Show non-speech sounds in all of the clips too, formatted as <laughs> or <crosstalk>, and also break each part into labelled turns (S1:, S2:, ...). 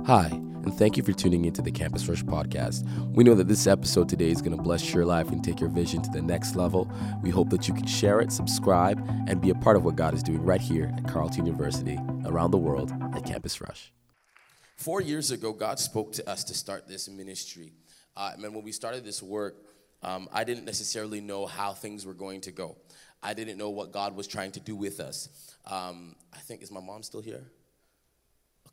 S1: Hi, and thank you for tuning into the Campus Rush podcast. We know that this episode today is going to bless your life and take your vision to the next level. We hope that you can share it, subscribe, and be a part of what God is doing right here at Carleton University, around the world at Campus Rush.
S2: Four years ago, God spoke to us to start this ministry. Uh, and when we started this work, um, I didn't necessarily know how things were going to go. I didn't know what God was trying to do with us. Um, I think, is my mom still here?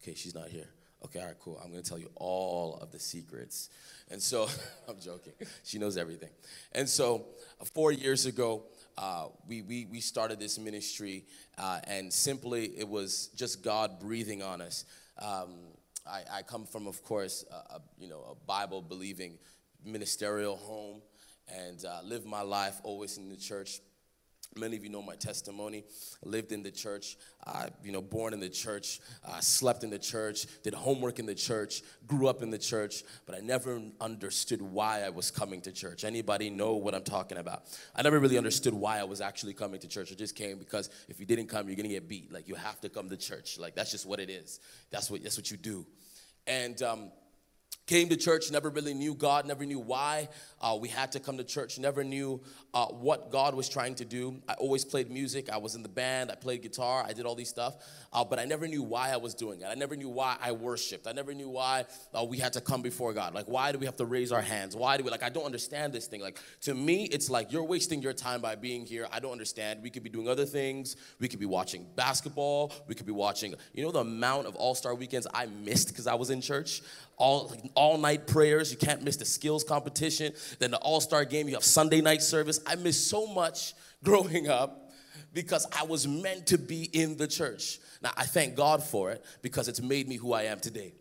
S2: Okay, she's not here. Okay, all right, cool. I'm going to tell you all of the secrets. And so, <laughs> I'm joking. She knows everything. And so, uh, four years ago, uh, we, we, we started this ministry, uh, and simply it was just God breathing on us. Um, I, I, come from, of course, a, a you know, a Bible believing ministerial home and uh, live my life always in the church Many of you know my testimony. I lived in the church, you know, born in the church, slept in the church, did homework in the church, grew up in the church, but I never understood why I was coming to church. Anybody know what I'm talking about? I never really understood why I was actually coming to church. I just came because if you didn't come, you're gonna get beat. Like you have to come to church. Like that's just what it is. That's what that's what you do. And um, came to church, never really knew God, never knew why uh, we had to come to church, never knew uh, what God was trying to do. I always played music, I was in the band, I played guitar, I did all these stuff, uh, but I never knew why I was doing it. I never knew why I worshiped. I never knew why uh, we had to come before God. Like, why do we have to raise our hands? Why do we, like, I don't understand this thing. Like, to me, it's like you're wasting your time by being here. I don't understand. We could be doing other things. We could be watching basketball. We could be watching, you know, the amount of all star weekends I missed because I was in church? All all night prayers. You can't miss the skills competition. Then the All Star game. You have Sunday night service. I missed so much <laughs> growing up because I was meant to be in the church. Now I thank God for it because it's made me who I am today.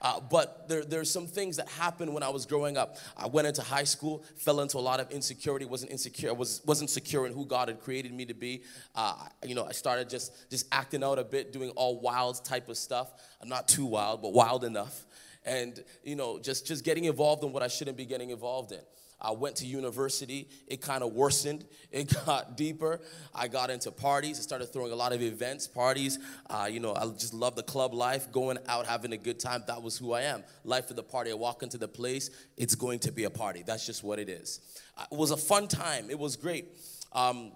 S2: Uh, but there, there's some things that happened when I was growing up. I went into high school, fell into a lot of insecurity, wasn't insecure, was, wasn't secure in who God had created me to be. Uh, you know, I started just, just acting out a bit, doing all wild type of stuff. I'm not too wild, but wild enough and you know just just getting involved in what i shouldn't be getting involved in. I went to university. It kind of worsened. <laughs> It got deeper. I got into parties. I started throwing a lot of events parties. Uh, you know i just love the club life going out having a good time. That was who i am. Life of the party i walk into the place it's going to be a party. That's just what it is. Uh, it was a fun time. It was great. Um,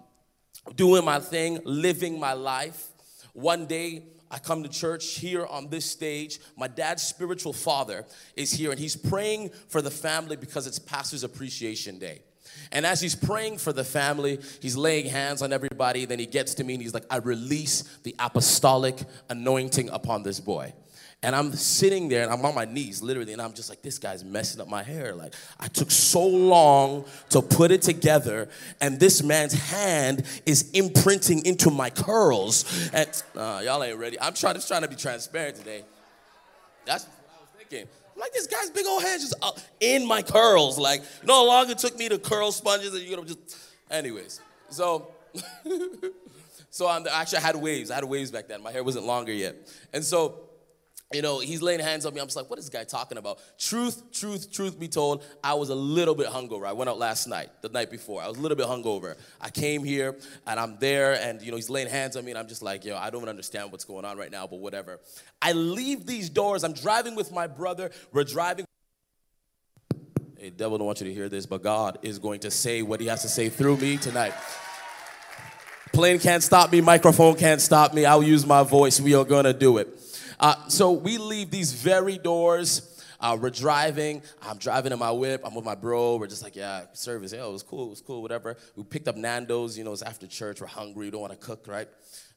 S2: doing my thing living my life one day I come to church here on this stage. My dad's spiritual father is here and he's praying for the family because it's Pastor's Appreciation Day. And as he's praying for the family, he's laying hands on everybody. Then he gets to me and he's like, I release the apostolic anointing upon this boy. And I'm sitting there and I'm on my knees, literally, and I'm just like, this guy's messing up my hair. Like, I took so long to put it together, and this man's hand is imprinting into my curls. And uh, y'all ain't ready. I'm trying, just trying to be transparent today. That's what I was thinking. Like, this guy's big old hand just uh, in my curls. Like, no longer took me to curl sponges, and you know, just, anyways. So, <laughs> so I'm actually I had waves. I had waves back then. My hair wasn't longer yet, and so you know, he's laying hands on me. I'm just like, what is this guy talking about? Truth, truth, truth be told, I was a little bit hungover. I went out last night, the night before. I was a little bit hungover. I came here and I'm there and, you know, he's laying hands on me and I'm just like, yo, I don't even understand what's going on right now, but whatever. I leave these doors. I'm driving with my brother. We're driving. Hey, devil don't want you to hear this, but God is going to say what he has to say through me tonight. Plane can't stop me, microphone can't stop me. I'll use my voice. We are going to do it. Uh, so we leave these very doors. Uh, we're driving. I'm driving in my whip. I'm with my bro. We're just like, yeah, service. Yeah, it was cool. It was cool. Whatever. We picked up Nando's. You know, it's after church. We're hungry. We don't want to cook, right?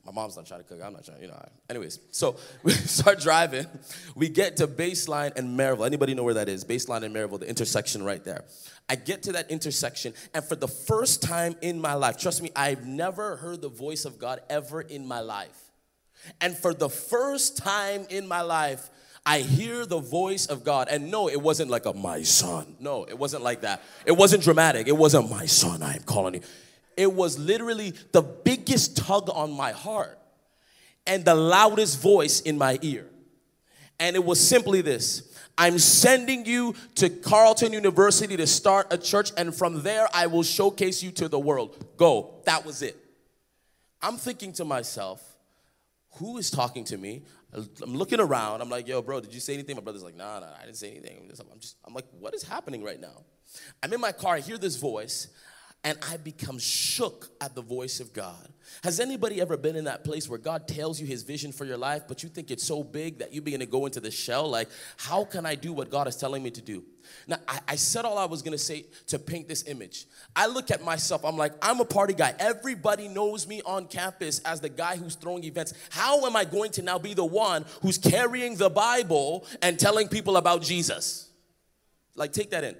S2: My mom's not trying to cook. I'm not trying. You know. Anyways, so <laughs> we start driving. We get to Baseline and Merivale. Anybody know where that is? Baseline and Merivale, the intersection right there. I get to that intersection, and for the first time in my life, trust me, I've never heard the voice of God ever in my life. And for the first time in my life, I hear the voice of God. And no, it wasn't like a my son. No, it wasn't like that. It wasn't dramatic. It wasn't my son, I am calling you. It was literally the biggest tug on my heart and the loudest voice in my ear. And it was simply this I'm sending you to Carleton University to start a church, and from there I will showcase you to the world. Go. That was it. I'm thinking to myself, who is talking to me? I'm looking around. I'm like, yo, bro, did you say anything? My brother's like, nah, nah, I didn't say anything. I'm just, I'm like, what is happening right now? I'm in my car, I hear this voice, and I become shook at the voice of God. Has anybody ever been in that place where God tells you his vision for your life, but you think it's so big that you begin to go into the shell? Like, how can I do what God is telling me to do? Now, I, I said all I was gonna say to paint this image. I look at myself, I'm like, I'm a party guy. Everybody knows me on campus as the guy who's throwing events. How am I going to now be the one who's carrying the Bible and telling people about Jesus? Like, take that in.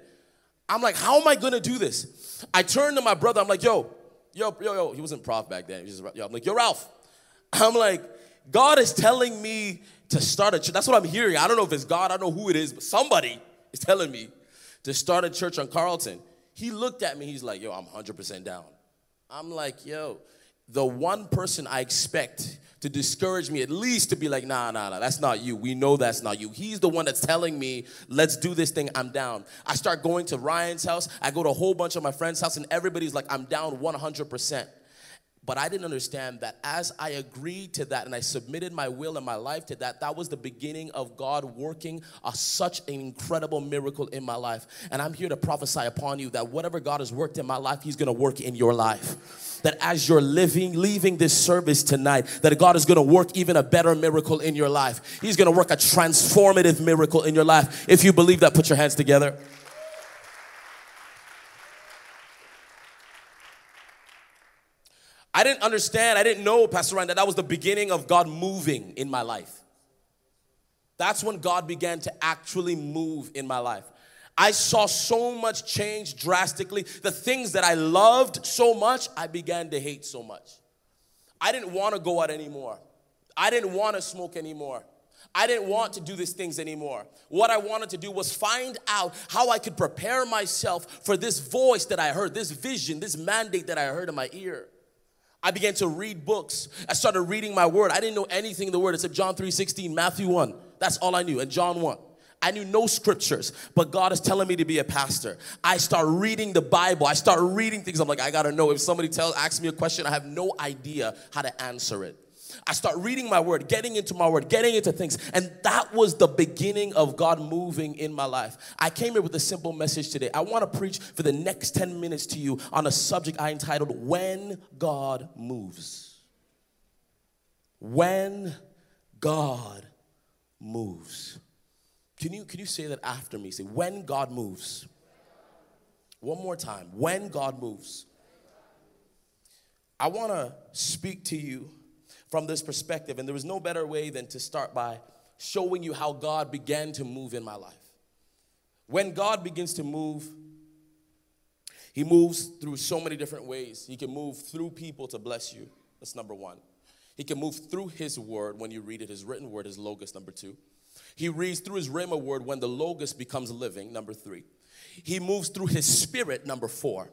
S2: I'm like, how am I gonna do this? I turn to my brother, I'm like, yo, yo, yo, yo. He wasn't prof back then. He was just, yo, I'm like, yo, Ralph. <laughs> I'm like, God is telling me to start a church. That's what I'm hearing. I don't know if it's God, I don't know who it is, but somebody is telling me to start a church on Carleton. He looked at me, he's like, yo, I'm 100% down. I'm like, yo, the one person I expect to discourage me, at least to be like, nah, nah, nah, that's not you. We know that's not you. He's the one that's telling me, let's do this thing. I'm down. I start going to Ryan's house. I go to a whole bunch of my friends' house, and everybody's like, I'm down 100%. But I didn't understand that as I agreed to that and I submitted my will and my life to that, that was the beginning of God working a, such an incredible miracle in my life. And I'm here to prophesy upon you that whatever God has worked in my life, He's gonna work in your life. That as you're living, leaving this service tonight, that God is gonna work even a better miracle in your life. He's gonna work a transformative miracle in your life. If you believe that, put your hands together. I didn't understand, I didn't know, Pastor Ryan, that that was the beginning of God moving in my life. That's when God began to actually move in my life. I saw so much change drastically. The things that I loved so much, I began to hate so much. I didn't want to go out anymore. I didn't want to smoke anymore. I didn't want to do these things anymore. What I wanted to do was find out how I could prepare myself for this voice that I heard, this vision, this mandate that I heard in my ear. I began to read books. I started reading my word. I didn't know anything in the word except John 3 16, Matthew 1. That's all I knew, and John 1. I knew no scriptures, but God is telling me to be a pastor. I start reading the Bible. I start reading things. I'm like, I gotta know. If somebody tells, asks me a question, I have no idea how to answer it. I start reading my word, getting into my word, getting into things. And that was the beginning of God moving in my life. I came here with a simple message today. I want to preach for the next 10 minutes to you on a subject I entitled When God Moves. When God moves. Can you, can you say that after me? Say, when God moves. One more time. When God moves. I want to speak to you from this perspective. And there was no better way than to start by showing you how God began to move in my life. When God begins to move, He moves through so many different ways. He can move through people to bless you. That's number one. He can move through His word when you read it, His written word, His logos, number two. He reads through His rhema word when the logos becomes living, number three. He moves through His spirit, number four.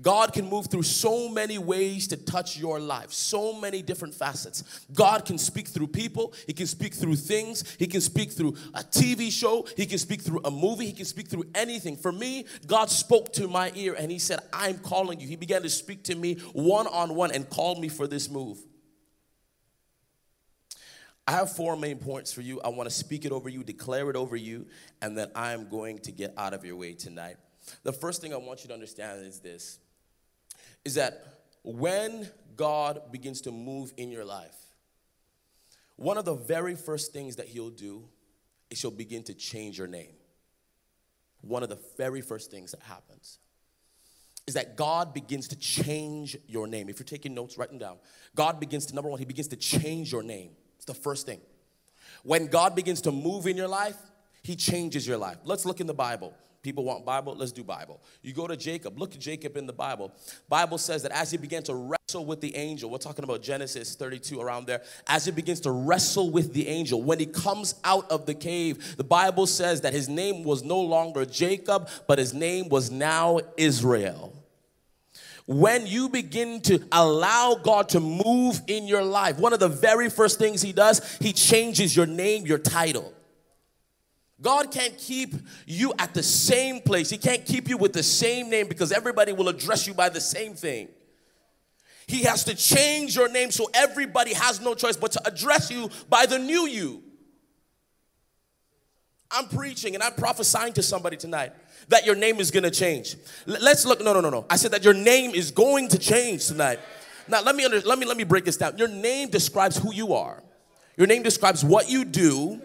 S2: God can move through so many ways to touch your life, so many different facets. God can speak through people, He can speak through things, He can speak through a TV show, He can speak through a movie, He can speak through anything. For me, God spoke to my ear and He said, I'm calling you. He began to speak to me one on one and called me for this move. I have four main points for you. I want to speak it over you, declare it over you, and then I'm going to get out of your way tonight. The first thing I want you to understand is this is that when God begins to move in your life, one of the very first things that He'll do is He'll begin to change your name. One of the very first things that happens is that God begins to change your name. If you're taking notes, write them down. God begins to, number one, He begins to change your name. It's the first thing. When God begins to move in your life, He changes your life. Let's look in the Bible. People want Bible, let's do Bible. You go to Jacob, look at Jacob in the Bible. Bible says that as he began to wrestle with the angel, we're talking about Genesis 32 around there, as he begins to wrestle with the angel, when he comes out of the cave, the Bible says that his name was no longer Jacob, but his name was now Israel when you begin to allow God to move in your life, one of the very first things He does, He changes your name, your title. God can't keep you at the same place. He can't keep you with the same name because everybody will address you by the same thing. He has to change your name so everybody has no choice but to address you by the new you. I'm preaching and I'm prophesying to somebody tonight that your name is gonna change. L- let's look. No, no, no, no. I said that your name is going to change tonight. Now let me under, let me let me break this down. Your name describes who you are. Your name describes what you do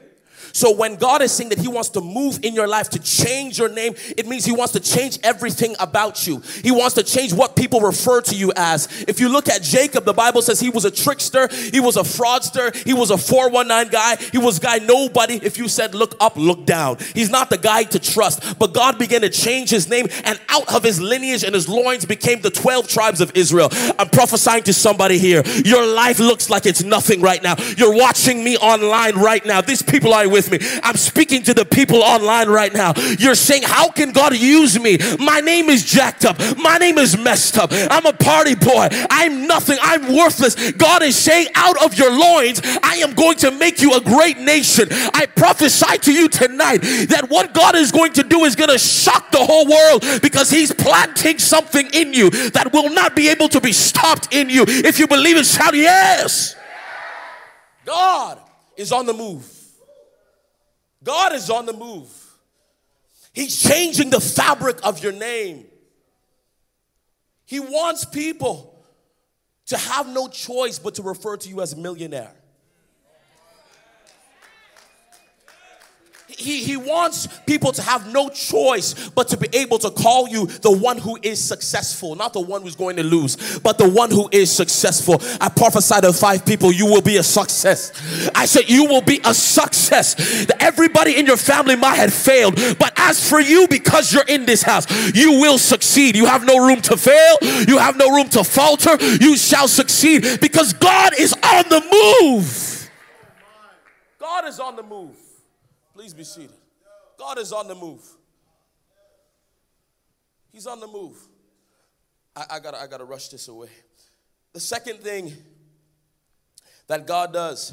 S2: so when God is saying that He wants to move in your life to change your name, it means He wants to change everything about you. He wants to change what people refer to you as. If you look at Jacob, the Bible says he was a trickster, he was a fraudster, he was a 419 guy, he was guy nobody. If you said look up, look down. He's not the guy to trust. But God began to change his name, and out of his lineage and his loins became the 12 tribes of Israel. I'm prophesying to somebody here. Your life looks like it's nothing right now. You're watching me online right now. These people are with me. I'm speaking to the people online right now. You're saying, How can God use me? My name is jacked up. My name is messed up. I'm a party boy. I'm nothing. I'm worthless. God is saying, Out of your loins, I am going to make you a great nation. I prophesy to you tonight that what God is going to do is going to shock the whole world because He's planting something in you that will not be able to be stopped in you. If you believe it, shout yes. God is on the move. God is on the move. He's changing the fabric of your name. He wants people to have no choice but to refer to you as millionaire. He, he wants people to have no choice but to be able to call you the one who is successful, not the one who's going to lose, but the one who is successful. I prophesy to five people, you will be a success. I said, You will be a success. Everybody in your family might have failed, but as for you, because you're in this house, you will succeed. You have no room to fail, you have no room to falter. You shall succeed because God is on the move. God is on the move. Please be seated. God is on the move. He's on the move. I, I, gotta, I gotta rush this away. The second thing that God does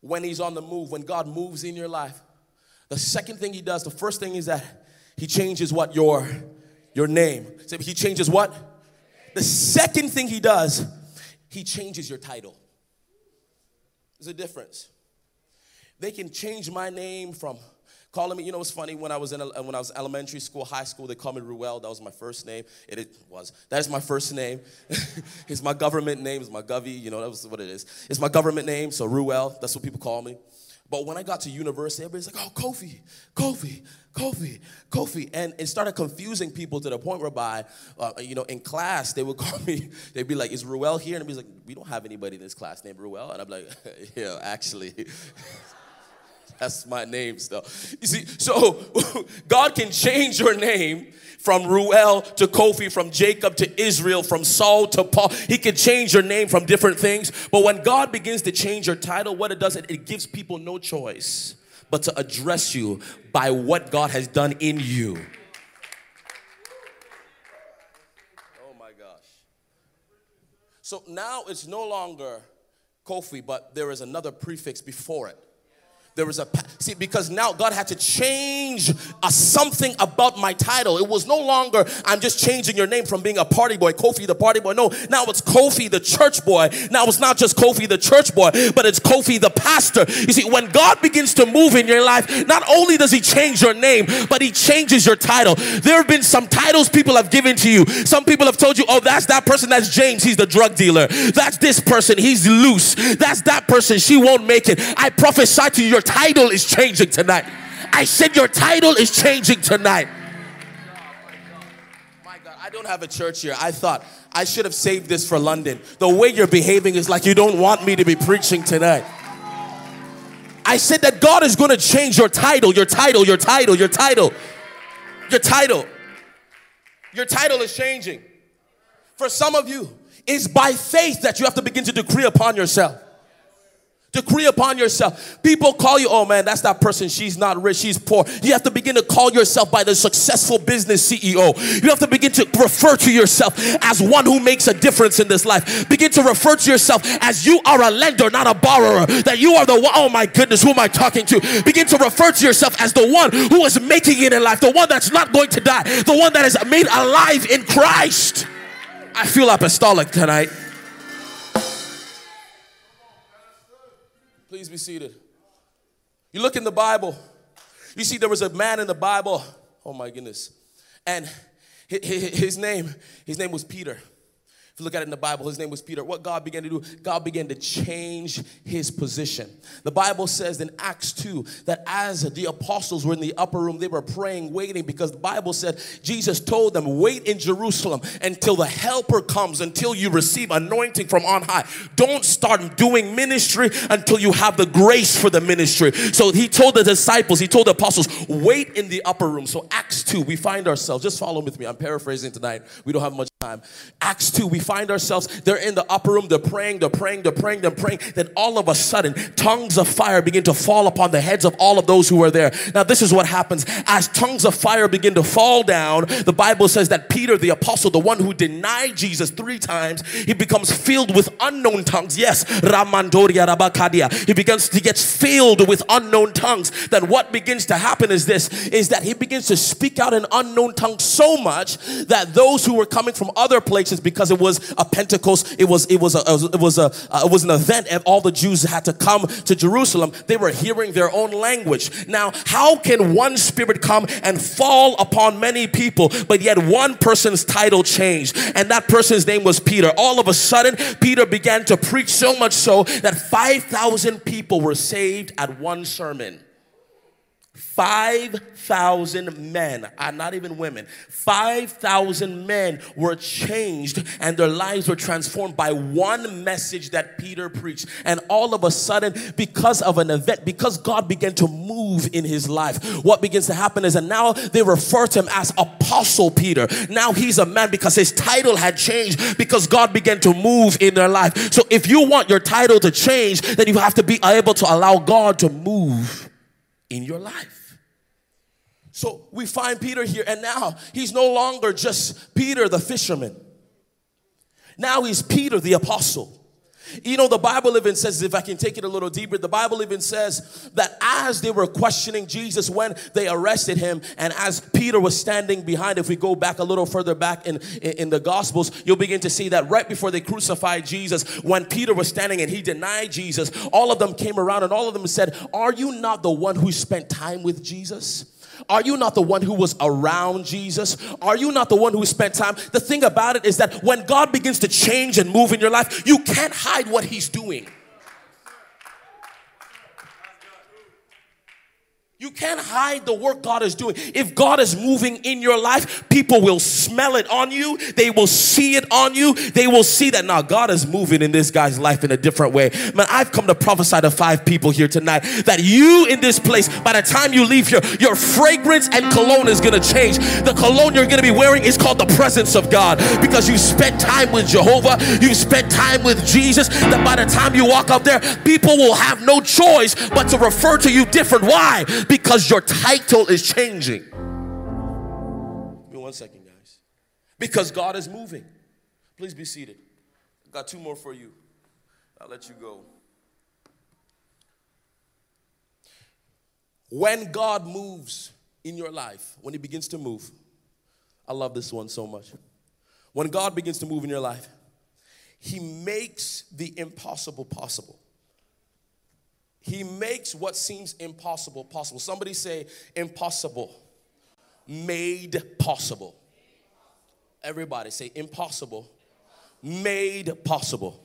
S2: when He's on the move, when God moves in your life, the second thing He does, the first thing is that He changes what your your name. So he changes what? The second thing He does, He changes your title. There's a difference. They can change my name from calling me. You know, it's funny when I was in when I was elementary school, high school. They called me Ruel. That was my first name. It, it was. That is my first name. <laughs> it's my government name. It's my govy. You know, that was what it is. It's my government name. So Ruel. That's what people call me. But when I got to university, everybody's like, "Oh, Kofi, Kofi, Kofi, Kofi," and it started confusing people to the point whereby, uh, you know, in class they would <laughs> call me. They'd be like, "Is Ruel here?" And I'd be like, "We don't have anybody in this class named Ruel." And I'm like, <laughs> "Yeah, actually." That's my name still. You see, so <laughs> God can change your name from Ruel to Kofi, from Jacob to Israel, from Saul to Paul. He can change your name from different things. But when God begins to change your title, what it does, it, it gives people no choice but to address you by what God has done in you. Oh my gosh. So now it's no longer Kofi, but there is another prefix before it. There was a see because now God had to change a, something about my title. It was no longer I'm just changing your name from being a party boy, Kofi the party boy. No, now it's Kofi the church boy. Now it's not just Kofi the church boy, but it's Kofi the pastor. You see, when God begins to move in your life, not only does He change your name, but He changes your title. There have been some titles people have given to you. Some people have told you, "Oh, that's that person. That's James. He's the drug dealer. That's this person. He's loose. That's that person. She won't make it." I prophesy to you, your title is changing tonight. I said your title is changing tonight. My God, I don't have a church here. I thought I should have saved this for London. The way you're behaving is like you don't want me to be preaching tonight. I said that God is going to change your title, your title, your title, your title, your title. Your title is changing. For some of you, it's by faith that you have to begin to decree upon yourself. Decree upon yourself. People call you, oh man, that's that person. She's not rich, she's poor. You have to begin to call yourself by the successful business CEO. You have to begin to refer to yourself as one who makes a difference in this life. Begin to refer to yourself as you are a lender, not a borrower. That you are the one, oh my goodness, who am I talking to? Begin to refer to yourself as the one who is making it in life, the one that's not going to die, the one that is made alive in Christ. I feel apostolic tonight. Please be seated. You look in the Bible, you see there was a man in the Bible. Oh my goodness. And his name, his name was Peter. If you look at it in the Bible, his name was Peter. What God began to do, God began to change his position. The Bible says in Acts 2 that as the apostles were in the upper room, they were praying, waiting, because the Bible said Jesus told them, Wait in Jerusalem until the helper comes, until you receive anointing from on high. Don't start doing ministry until you have the grace for the ministry. So he told the disciples, he told the apostles, Wait in the upper room. So Acts 2, we find ourselves, just follow with me. I'm paraphrasing tonight. We don't have much time. Acts 2, we find ourselves, they're in the upper room, they're praying, they're praying, they're praying, they're praying. Then all of a sudden, tongues of fire begin to fall upon the heads of all of those who are there. Now, this is what happens. As tongues of fire begin to fall down, the Bible says that Peter, the apostle, the one who denied Jesus three times, he becomes filled with unknown tongues. Yes, Ramandoria Rabakadia. He begins, he gets filled with unknown tongues. Then what begins to happen is this, is that he begins to speak out in unknown tongues so much that those who were coming from other places because it was a Pentecost, it was it was a it was a uh, it was an event, and all the Jews had to come to Jerusalem. They were hearing their own language. Now, how can one spirit come and fall upon many people, but yet one person's title changed, and that person's name was Peter? All of a sudden, Peter began to preach so much so that five thousand people were saved at one sermon. 5,000 men, are not even women, 5,000 men were changed and their lives were transformed by one message that Peter preached. And all of a sudden, because of an event, because God began to move in his life, what begins to happen is, and now they refer to him as Apostle Peter. Now he's a man because his title had changed because God began to move in their life. So if you want your title to change, then you have to be able to allow God to move in your life. So we find Peter here, and now he's no longer just Peter the fisherman. Now he's Peter the apostle. You know, the Bible even says, if I can take it a little deeper, the Bible even says that as they were questioning Jesus when they arrested him, and as Peter was standing behind, if we go back a little further back in, in, in, the Gospels, you'll begin to see that right before they crucified Jesus, when Peter was standing and he denied Jesus, all of them came around and all of them said, Are you not the one who spent time with Jesus? Are you not the one who was around Jesus? Are you not the one who spent time? The thing about it is that when God begins to change and move in your life, you can't hide what He's doing. You can't hide the work God is doing. If God is moving in your life, people will smell it on you. They will see it on you. They will see that now God is moving in this guy's life in a different way. Man, I've come to prophesy to five people here tonight that you in this place, by the time you leave here, your fragrance and cologne is going to change. The cologne you're going to be wearing is called the presence of God because you spent time with Jehovah, you spent time with Jesus. That by the time you walk up there, people will have no choice but to refer to you different. Why? Because your title is changing. Give me one second, guys. Because God is moving. Please be seated. I've got two more for you. I'll let you go. When God moves in your life, when He begins to move, I love this one so much. When God begins to move in your life, He makes the impossible possible. He makes what seems impossible possible. Somebody say, impossible, made possible. Everybody say, impossible, made possible.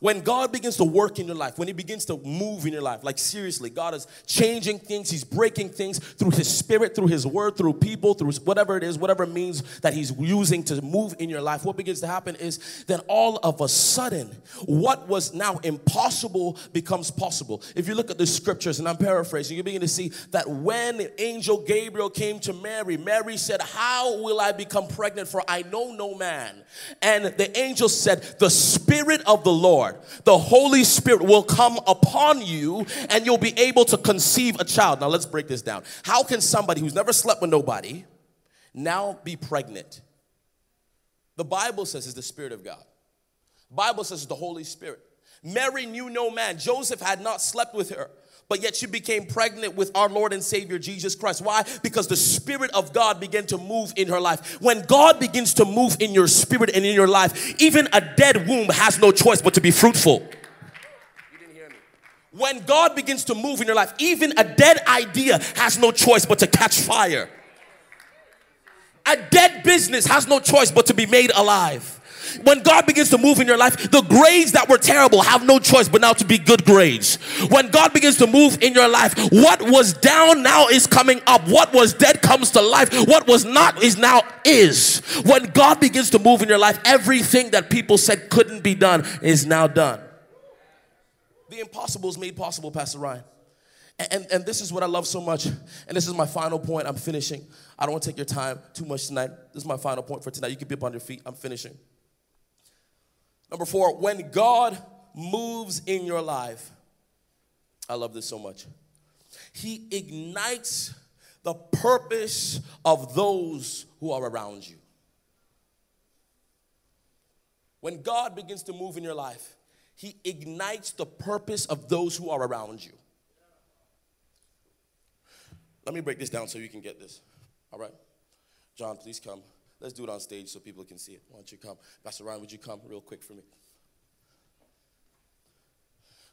S2: When God begins to work in your life, when He begins to move in your life, like seriously, God is changing things, He's breaking things through His Spirit, through His Word, through people, through whatever it is, whatever means that He's using to move in your life, what begins to happen is then all of a sudden, what was now impossible becomes possible. If you look at the scriptures, and I'm paraphrasing, you begin to see that when angel Gabriel came to Mary, Mary said, How will I become pregnant? For I know no man. And the angel said, The Spirit of the Lord Lord, the Holy Spirit will come upon you and you'll be able to conceive a child. Now, let's break this down. How can somebody who's never slept with nobody now be pregnant? The Bible says it's the Spirit of God. Bible says it's the Holy Spirit. Mary knew no man. Joseph had not slept with her. But yet she became pregnant with our Lord and Savior Jesus Christ. Why? Because the Spirit of God began to move in her life. When God begins to move in your spirit and in your life, even a dead womb has no choice but to be fruitful. You didn't hear me. When God begins to move in your life, even a dead idea has no choice but to catch fire. A dead business has no choice but to be made alive. When God begins to move in your life, the grades that were terrible have no choice but now to be good grades. When God begins to move in your life, what was down now is coming up. What was dead comes to life. What was not is now is. When God begins to move in your life, everything that people said couldn't be done is now done. The impossible is made possible, Pastor Ryan. And, and this is what I love so much. And this is my final point. I'm finishing. I don't want to take your time too much tonight. This is my final point for tonight. You can be up on your feet. I'm finishing. Number four, when God moves in your life, I love this so much. He ignites the purpose of those who are around you. When God begins to move in your life, He ignites the purpose of those who are around you. Let me break this down so you can get this. All right? John, please come. Let's do it on stage so people can see it. Why don't you come? Pastor Ryan, would you come real quick for me?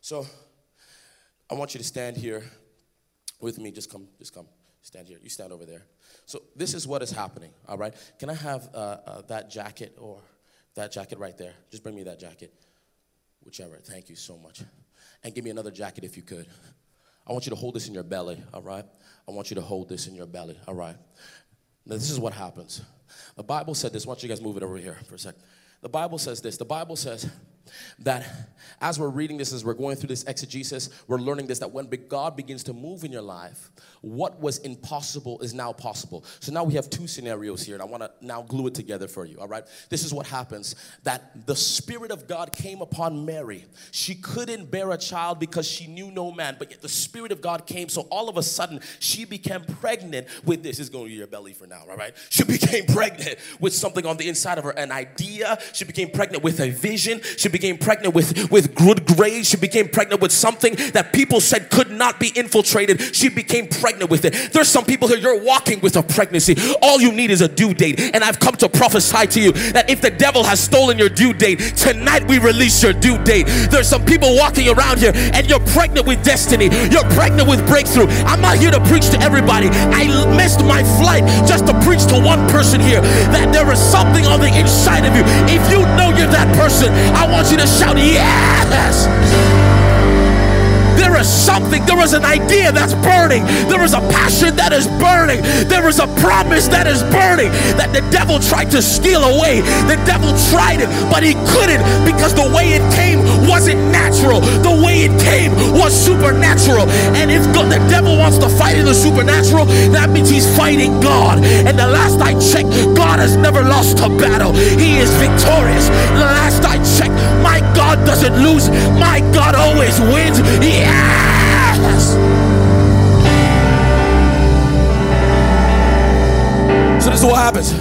S2: So, I want you to stand here with me. Just come, just come. Stand here. You stand over there. So, this is what is happening, all right? Can I have uh, uh, that jacket or that jacket right there? Just bring me that jacket. Whichever. Thank you so much. And give me another jacket if you could. I want you to hold this in your belly, all right? I want you to hold this in your belly, all right? Now, this is what happens. The Bible said this. Why don't you guys move it over here for a sec? The Bible says this. The Bible says that as we're reading this, as we're going through this exegesis, we're learning this that when God begins to move in your life, what was impossible is now possible. So now we have two scenarios here, and I want to now glue it together for you, all right? This is what happens that the Spirit of God came upon Mary. She couldn't bear a child because she knew no man, but yet the Spirit of God came. So all of a sudden, she became pregnant with this. is going to be your belly for now, all right? She became pregnant with something on the inside of her, an idea. She became pregnant with a vision. She became pregnant with, with good grades. She became pregnant with something that people said could not be infiltrated. She became pregnant with it. There's some people here, you're walking with a pregnancy. All you need is a due date. And I've come to prophesy to you that if the devil has stolen your due date, tonight we release your due date. There's some people walking around here and you're pregnant with destiny. You're pregnant with breakthrough. I'm not here to preach to everybody. I missed my flight just to preach to one person here that there is something on the inside of you. If you know you're that person, I want want you to shout, Yes! There is something, there is an idea that's burning, there is a passion that is burning, there is a promise that is burning that the devil tried to steal away. The devil tried it, but he couldn't because the way it came wasn't natural. The way it came was supernatural. And if God, the devil wants to fight in the supernatural, that means he's fighting God. And the last I checked, God has never lost a battle, he is victorious. The last I checked, my God doesn't lose, my God always wins. Yeah. Yes! So this is what happens.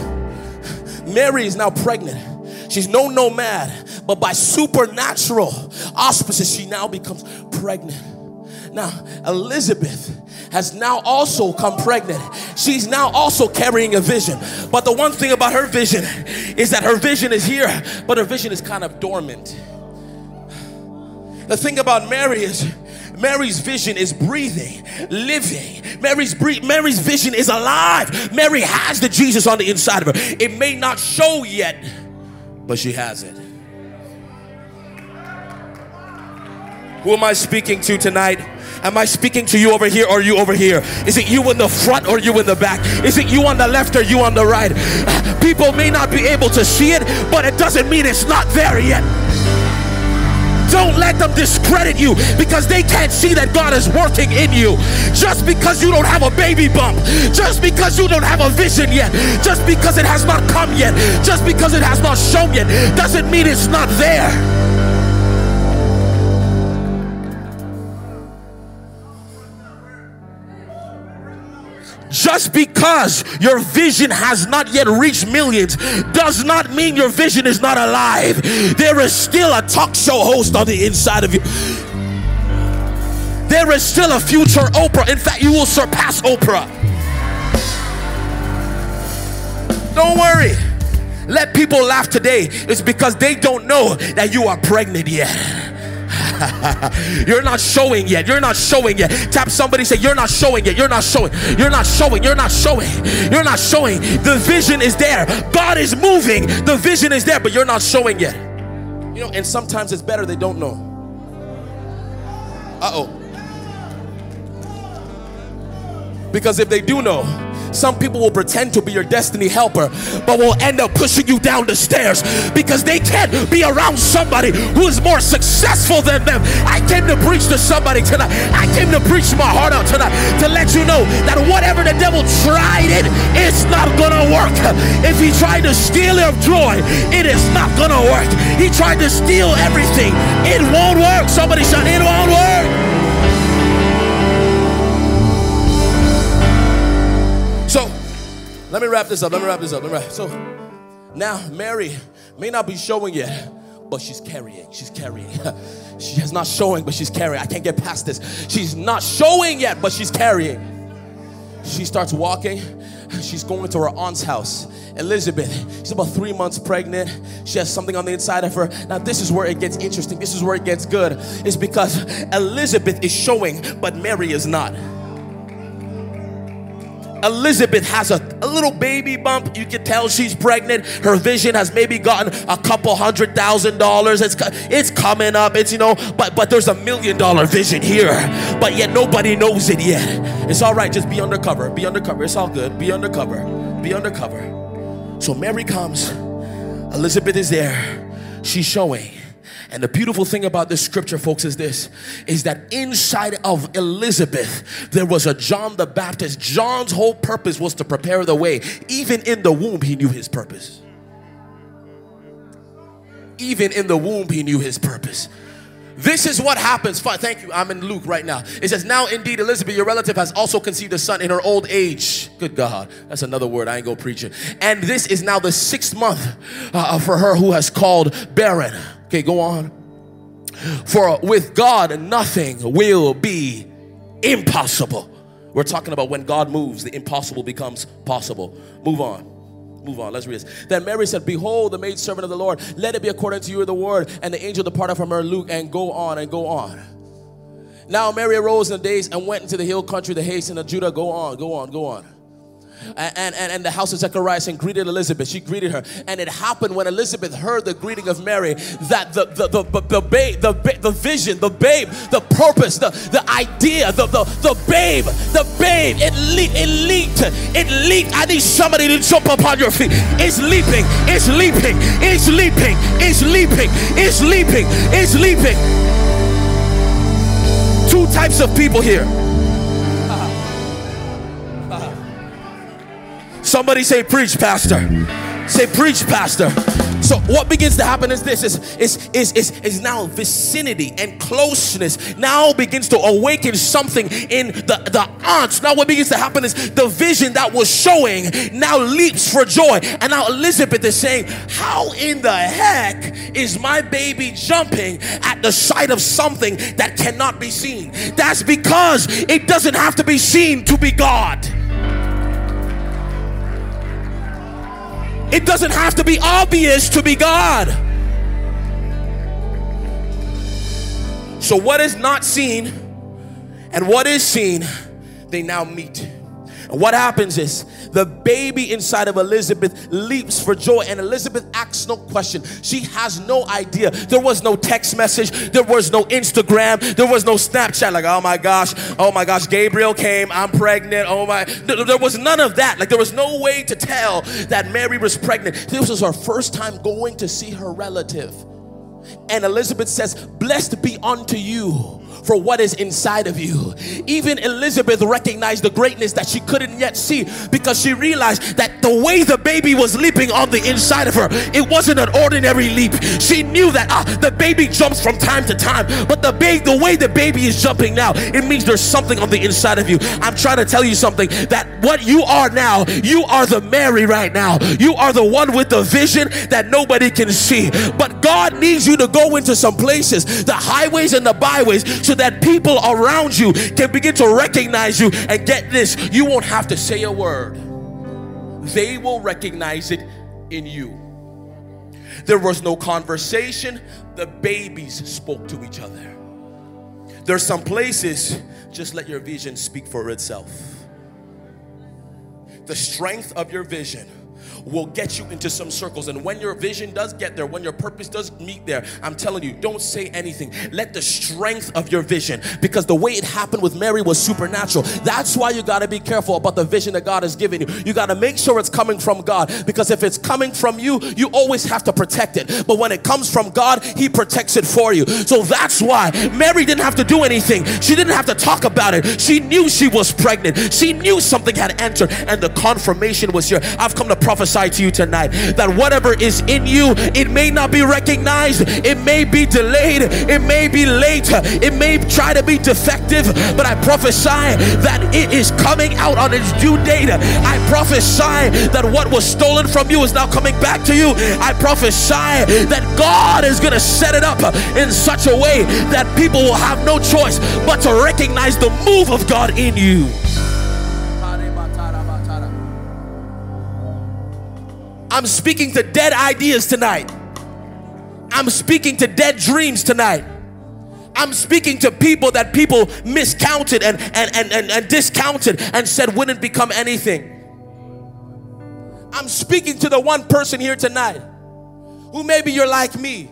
S2: Mary is now pregnant. She's no nomad, but by supernatural auspices, she now becomes pregnant. Now, Elizabeth has now also come pregnant. She's now also carrying a vision. But the one thing about her vision is that her vision is here, but her vision is kind of dormant. The thing about Mary is Mary's vision is breathing, living. Mary's bre- Mary's vision is alive. Mary has the Jesus on the inside of her. It may not show yet, but she has it. Who am I speaking to tonight? Am I speaking to you over here or you over here? Is it you in the front or you in the back? Is it you on the left or you on the right? People may not be able to see it, but it doesn't mean it's not there yet. Don't let them discredit you because they can't see that God is working in you. Just because you don't have a baby bump, just because you don't have a vision yet, just because it has not come yet, just because it has not shown yet, doesn't mean it's not there. Just because your vision has not yet reached millions does not mean your vision is not alive. There is still a talk show host on the inside of you. there is still a future Oprah. In fact, you will surpass Oprah. Don't worry. Let people laugh today. It's because they don't know that you are pregnant yet. <laughs> you're not showing yet. You're not showing yet. Tap somebody say, You're not showing yet. You're not showing. You're not showing. You're not showing. You're not showing. The vision is there. God is moving. The vision is there, but you're not showing yet. You know, and sometimes it's better they don't know. Uh oh. Because if they do know, some people will pretend to be your destiny helper, but will end up pushing you down the stairs because they can't be around somebody who is more successful than them. I came to preach to somebody tonight. I came to preach my heart out tonight to let you know that whatever the devil tried it, it's not gonna work. If he tried to steal your joy, it is not gonna work. He tried to steal everything, it won't work. Somebody shout, it won't work. Let me wrap this up. Let me wrap this up. Let me wrap. So now Mary may not be showing yet, but she's carrying. She's carrying. <laughs> she is not showing, but she's carrying. I can't get past this. She's not showing yet, but she's carrying. She starts walking. She's going to her aunt's house. Elizabeth, she's about three months pregnant. She has something on the inside of her. Now, this is where it gets interesting. This is where it gets good. It's because Elizabeth is showing, but Mary is not. Elizabeth has a, a little baby bump. You can tell she's pregnant. Her vision has maybe gotten a couple hundred thousand dollars. It's it's coming up. It's you know, but but there's a million dollar vision here. But yet nobody knows it yet. It's all right. Just be undercover. Be undercover. It's all good. Be undercover. Be undercover. So Mary comes. Elizabeth is there. She's showing. And the beautiful thing about this scripture, folks, is this is that inside of Elizabeth, there was a John the Baptist. John's whole purpose was to prepare the way. Even in the womb, he knew his purpose. Even in the womb, he knew his purpose. This is what happens. Thank you. I'm in Luke right now. It says, Now indeed, Elizabeth, your relative, has also conceived a son in her old age. Good God. That's another word. I ain't go preaching. And this is now the sixth month uh, for her who has called barren. Okay, go on. For with God, nothing will be impossible. We're talking about when God moves, the impossible becomes possible. Move on. Move on. Let's read this. Then Mary said, Behold, the maid servant of the Lord, let it be according to you the word. And the angel departed from her, Luke, and go on and go on. Now Mary arose in the days and went into the hill country, the hasten of Judah. Go on, go on, go on and, and, and the house of Zacharias and greeted Elizabeth. She greeted her. And it happened when Elizabeth heard the greeting of Mary that the, the, the, the, the babe, the, the vision, the babe, the purpose, the, the idea, the, the, the babe, the babe, it, le- it leaped. It leaped. I need somebody to jump up on your feet. It's leaping. It's leaping. It's leaping. It's leaping. It's leaping. It's leaping. Two types of people here Somebody say, Preach, Pastor. Say, Preach, Pastor. So what begins to happen is this is, is, is, is, is now vicinity and closeness now begins to awaken something in the, the aunts. Now what begins to happen is the vision that was showing now leaps for joy. And now Elizabeth is saying, How in the heck is my baby jumping at the sight of something that cannot be seen? That's because it doesn't have to be seen to be God. It doesn't have to be obvious to be God. So, what is not seen and what is seen, they now meet. And what happens is the baby inside of Elizabeth leaps for joy, and Elizabeth asks no question. She has no idea. There was no text message, there was no Instagram, there was no Snapchat, like, oh my gosh, oh my gosh, Gabriel came, I'm pregnant, oh my. There was none of that. Like, there was no way to tell that Mary was pregnant. This was her first time going to see her relative. And Elizabeth says, Blessed be unto you for what is inside of you. Even Elizabeth recognized the greatness that she couldn't yet see because she realized that the way the baby was leaping on the inside of her, it wasn't an ordinary leap. She knew that ah, the baby jumps from time to time, but the baby, the way the baby is jumping now, it means there's something on the inside of you. I'm trying to tell you something that what you are now, you are the Mary right now. You are the one with the vision that nobody can see. But God needs you to go into some places, the highways and the byways, so that people around you can begin to recognize you. And get this, you won't have to say a word, they will recognize it in you. There was no conversation, the babies spoke to each other. There's some places, just let your vision speak for itself. The strength of your vision will get you into some circles. And when your vision does get there, when your purpose does meet there, I'm telling you, don't say anything. Let the strength of your vision, because the way it happened with Mary was supernatural. That's why you got to be careful about the vision that God has given you. You got to make sure it's coming from God, because if it's coming from you, you always have to protect it. But when it comes from God, He protects it for you. So that's why Mary didn't have to do anything. She didn't have to talk about it. She knew she was pregnant. She knew something had entered, and the confirmation was here. I've come to prophesy to you tonight that whatever is in you, it may not be recognized, it may be delayed, it may be late, it may try to be defective, but I prophesy that it is coming out on its due date. I prophesy that what was stolen from you is now coming back to you. I prophesy that God is going to set it up in such a way that people will have no choice but to recognize the move of God in you. I'm speaking to dead ideas tonight. I'm speaking to dead dreams tonight. I'm speaking to people that people miscounted and, and, and, and, and discounted and said wouldn't become anything. I'm speaking to the one person here tonight who maybe you're like me.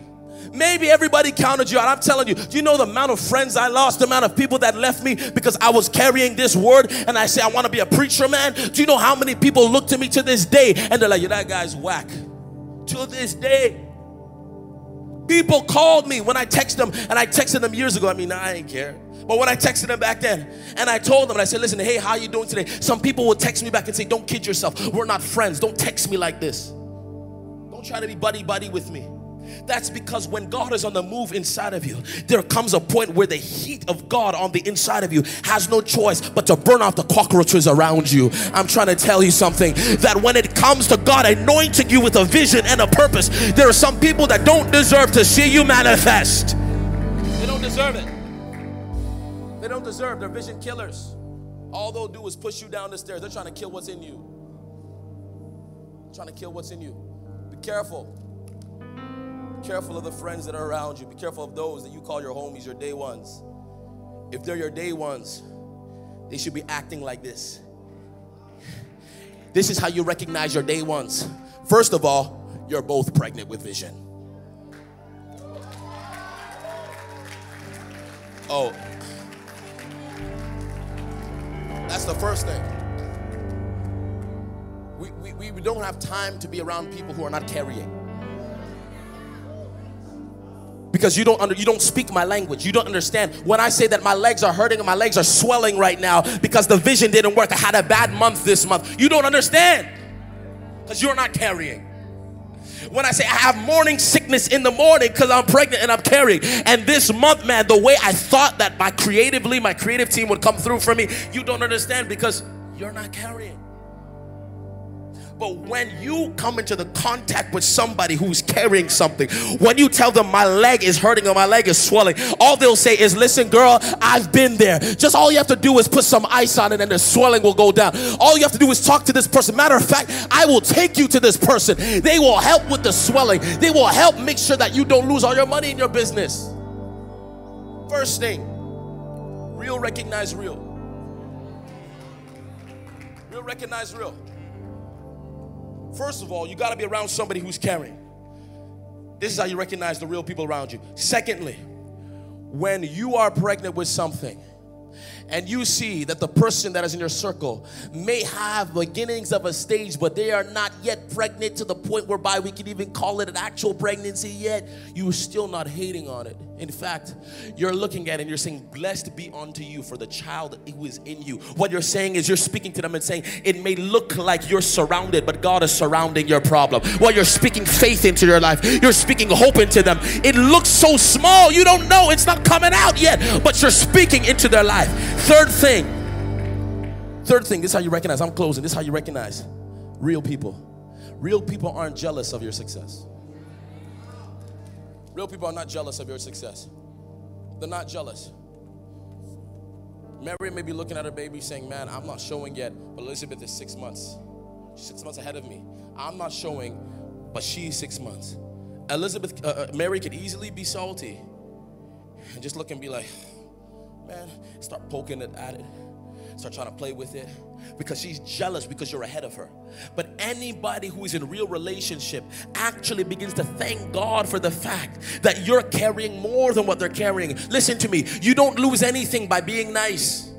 S2: Maybe everybody counted you out. I'm telling you, do you know the amount of friends I lost, the amount of people that left me because I was carrying this word and I say, I want to be a preacher, man? Do you know how many people look to me to this day and they're like, yeah, that guy's whack? To this day. People called me when I texted them, and I texted them years ago. I mean, I ain't care. But when I texted them back then, and I told them, and I said, listen, hey, how you doing today? Some people will text me back and say, don't kid yourself. We're not friends. Don't text me like this. Don't try to be buddy buddy with me. That's because when God is on the move inside of you, there comes a point where the heat of God on the inside of you has no choice but to burn out the cockroaches around you. I'm trying to tell you something that when it comes to God anointing you with a vision and a purpose, there are some people that don't deserve to see you manifest. They don't deserve it. They don't deserve. They're vision killers. All they'll do is push you down the stairs. They're trying to kill what's in you. They're trying to kill what's in you. Be careful careful of the friends that are around you. Be careful of those that you call your homies, your day ones. If they're your day ones, they should be acting like this. This is how you recognize your day ones. First of all, you're both pregnant with vision. Oh, that's the first thing. We, we, we don't have time to be around people who are not carrying because you don't under, you don't speak my language. You don't understand. When I say that my legs are hurting and my legs are swelling right now because the vision didn't work. I had a bad month this month. You don't understand because you're not carrying. When I say I have morning sickness in the morning because I'm pregnant and I'm carrying. And this month, man, the way I thought that my creatively, my creative team would come through for me, you don't understand because you're not carrying. But when you come into the contact with somebody who's carrying something, when you tell them my leg is hurting or my leg is swelling, all they'll say is, Listen, girl, I've been there. Just all you have to do is put some ice on it and the swelling will go down. All you have to do is talk to this person. Matter of fact, I will take you to this person. They will help with the swelling, they will help make sure that you don't lose all your money in your business. First thing, real recognize real. Real recognize real. First of all, you got to be around somebody who's caring. This is how you recognize the real people around you. Secondly, when you are pregnant with something, and you see that the person that is in your circle may have beginnings of a stage, but they are not yet pregnant to the point whereby we can even call it an actual pregnancy yet, you are still not hating on it. In fact, you're looking at it and you're saying, Blessed be unto you for the child who is in you. What you're saying is you're speaking to them and saying, It may look like you're surrounded, but God is surrounding your problem. While you're speaking faith into your life, you're speaking hope into them. It looks so small, you don't know, it's not coming out yet, but you're speaking into their life. Third thing, third thing, this is how you recognize, I'm closing, this is how you recognize real people. Real people aren't jealous of your success. Real people are not jealous of your success. They're not jealous. Mary may be looking at her baby saying, Man, I'm not showing yet, but Elizabeth is six months. She's six months ahead of me. I'm not showing, but she's six months. Elizabeth, uh, uh, Mary could easily be salty and just look and be like, Man, start poking it at it, start trying to play with it because she's jealous because you're ahead of her. But anybody who is in real relationship actually begins to thank God for the fact that you're carrying more than what they're carrying. Listen to me, you don't lose anything by being nice.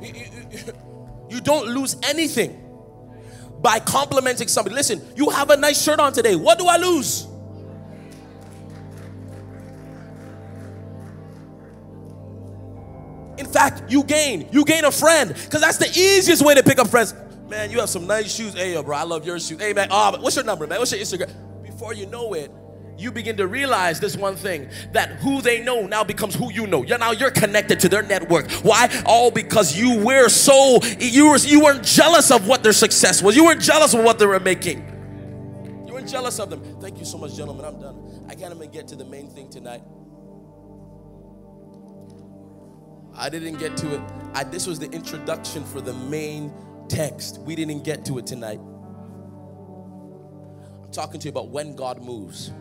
S2: You, you, you <laughs> don't lose anything by complimenting somebody. Listen, you have a nice shirt on today. What do I lose? Fact, you gain. You gain a friend. Because that's the easiest way to pick up friends. Man, you have some nice shoes. Hey, yo, bro, I love your shoes. Hey, man, oh, what's your number, man? What's your Instagram? Before you know it, you begin to realize this one thing that who they know now becomes who you know. You're now you're connected to their network. Why? All because you were so you were you weren't jealous of what their success was. You weren't jealous of what they were making. You weren't jealous of them. Thank you so much, gentlemen. I'm done. I can't even get to the main thing tonight. I didn't get to it. I, this was the introduction for the main text. We didn't get to it tonight. I'm talking to you about when God moves.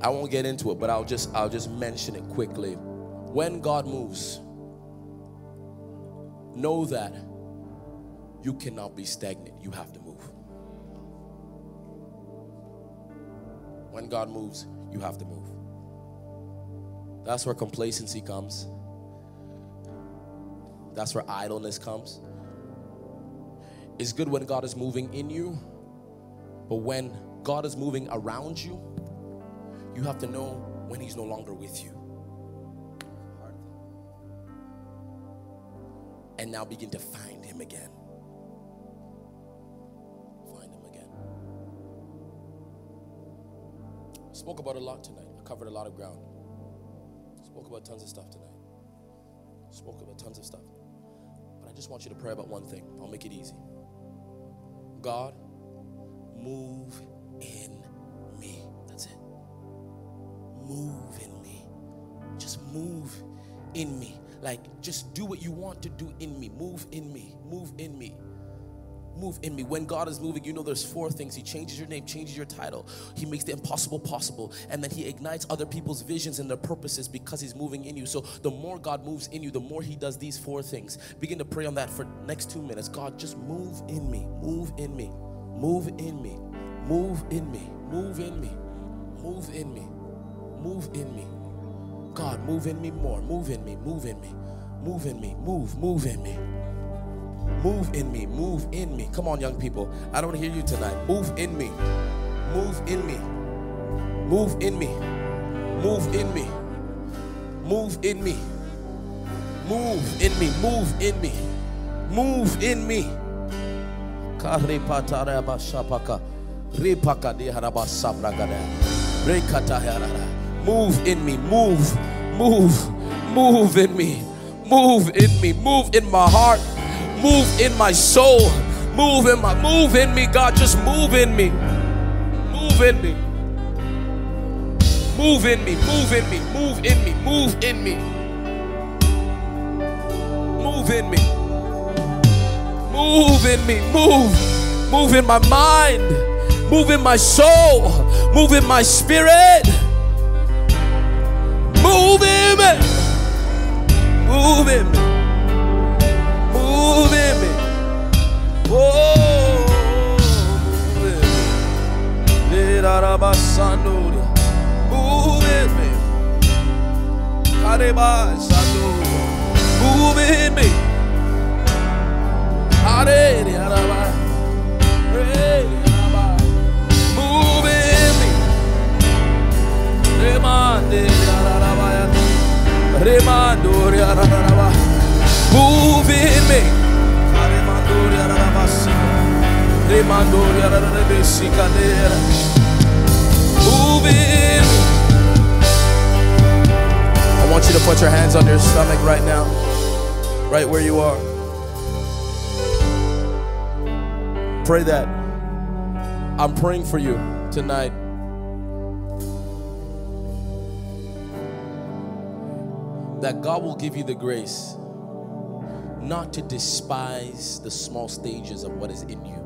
S2: I won't get into it, but I'll just I'll just mention it quickly. When God moves, know that you cannot be stagnant. You have to move. When God moves, you have to move. That's where complacency comes. That's where idleness comes. It's good when God is moving in you, but when God is moving around you, you have to know when He's no longer with you. And now begin to find Him again. Find Him again. Spoke about a lot tonight. I covered a lot of ground. Spoke about tons of stuff tonight. Spoke about tons of stuff. But I just want you to pray about one thing. I'll make it easy. God, move in me. That's it. Move in me. Just move in me. Like, just do what you want to do in me. Move in me. Move in me move in me. When God is moving, you know there's four things. He changes your name, changes your title. He makes the impossible possible. And then he ignites other people's visions and their purposes because he's moving in you. So the more God moves in you, the more he does these four things. Begin to pray on that for next two minutes. God, just move in me. Move in me. Move in me. Move in me. Move in me. Move in me. Move in me. God, move in me more. Move in me. Move in me. Move in me. Move, move in me. Move in me. Move in me. Move in me. Come on, young people. I don't hear you tonight. Move in me. Move in me. Move in me. Move in me. Move in me. Move in me. Move in me. Move in me. Move in me. Move. Move. Move in me. Move in me. Move in my heart. Move in my soul. Move in my move in me, God. Just move in me. Move in me. Move in me. Move in me. Move in me. Move in me. Move in me. Move in me. Move. Move in my mind. Move in my soul. Move in my spirit. Move in me. Move in me. Move in me. Oh, move in me. Move in me. Move in me. Move in me. Remanderiarabaya. Remandoriarabaya. Moving. I want you to put your hands on your stomach right now, right where you are. Pray that. I'm praying for you tonight. That God will give you the grace not to despise the small stages of what is in you.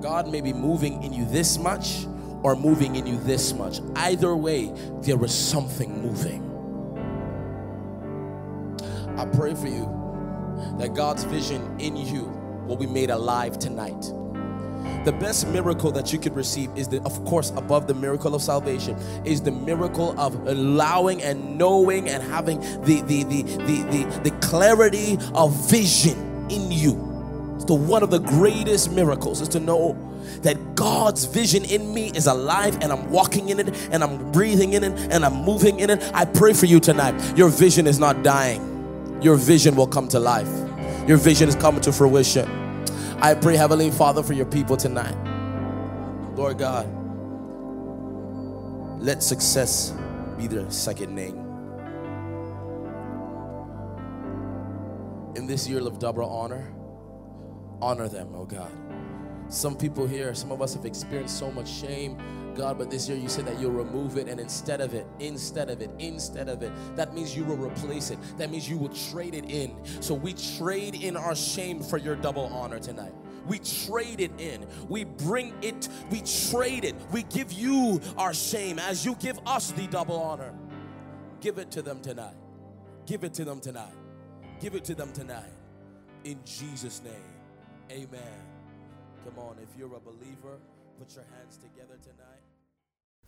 S2: God may be moving in you this much or moving in you this much. Either way, there is something moving. I pray for you that God's vision in you will be made alive tonight. The best miracle that you could receive is the, of course, above the miracle of salvation, is the miracle of allowing and knowing and having the the the the the, the clarity of vision in you. The one of the greatest miracles is to know that God's vision in me is alive and I'm walking in it and I'm breathing in it and I'm moving in it. I pray for you tonight. Your vision is not dying. Your vision will come to life. Your vision is coming to fruition. I pray, Heavenly Father, for your people tonight. Lord God, let success be their second name. In this year of double honor, honor them, oh God. Some people here, some of us have experienced so much shame, God, but this year you said that you'll remove it, and instead of it, instead of it, instead of it, that means you will replace it. That means you will trade it in. So we trade in our shame for your double honor tonight. We trade it in. We bring it, we trade it. We give you our shame as you give us the double honor. Give it to them tonight. Give it to them tonight. Give it to them tonight. In Jesus' name. Amen. Come on, if you're a believer, put your hands together tonight.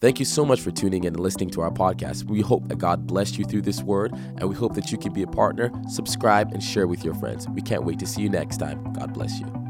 S1: Thank you so much for tuning in and listening to our podcast. We hope that God blessed you through this word, and we hope that you can be a partner, subscribe, and share with your friends. We can't wait to see you next time. God bless you.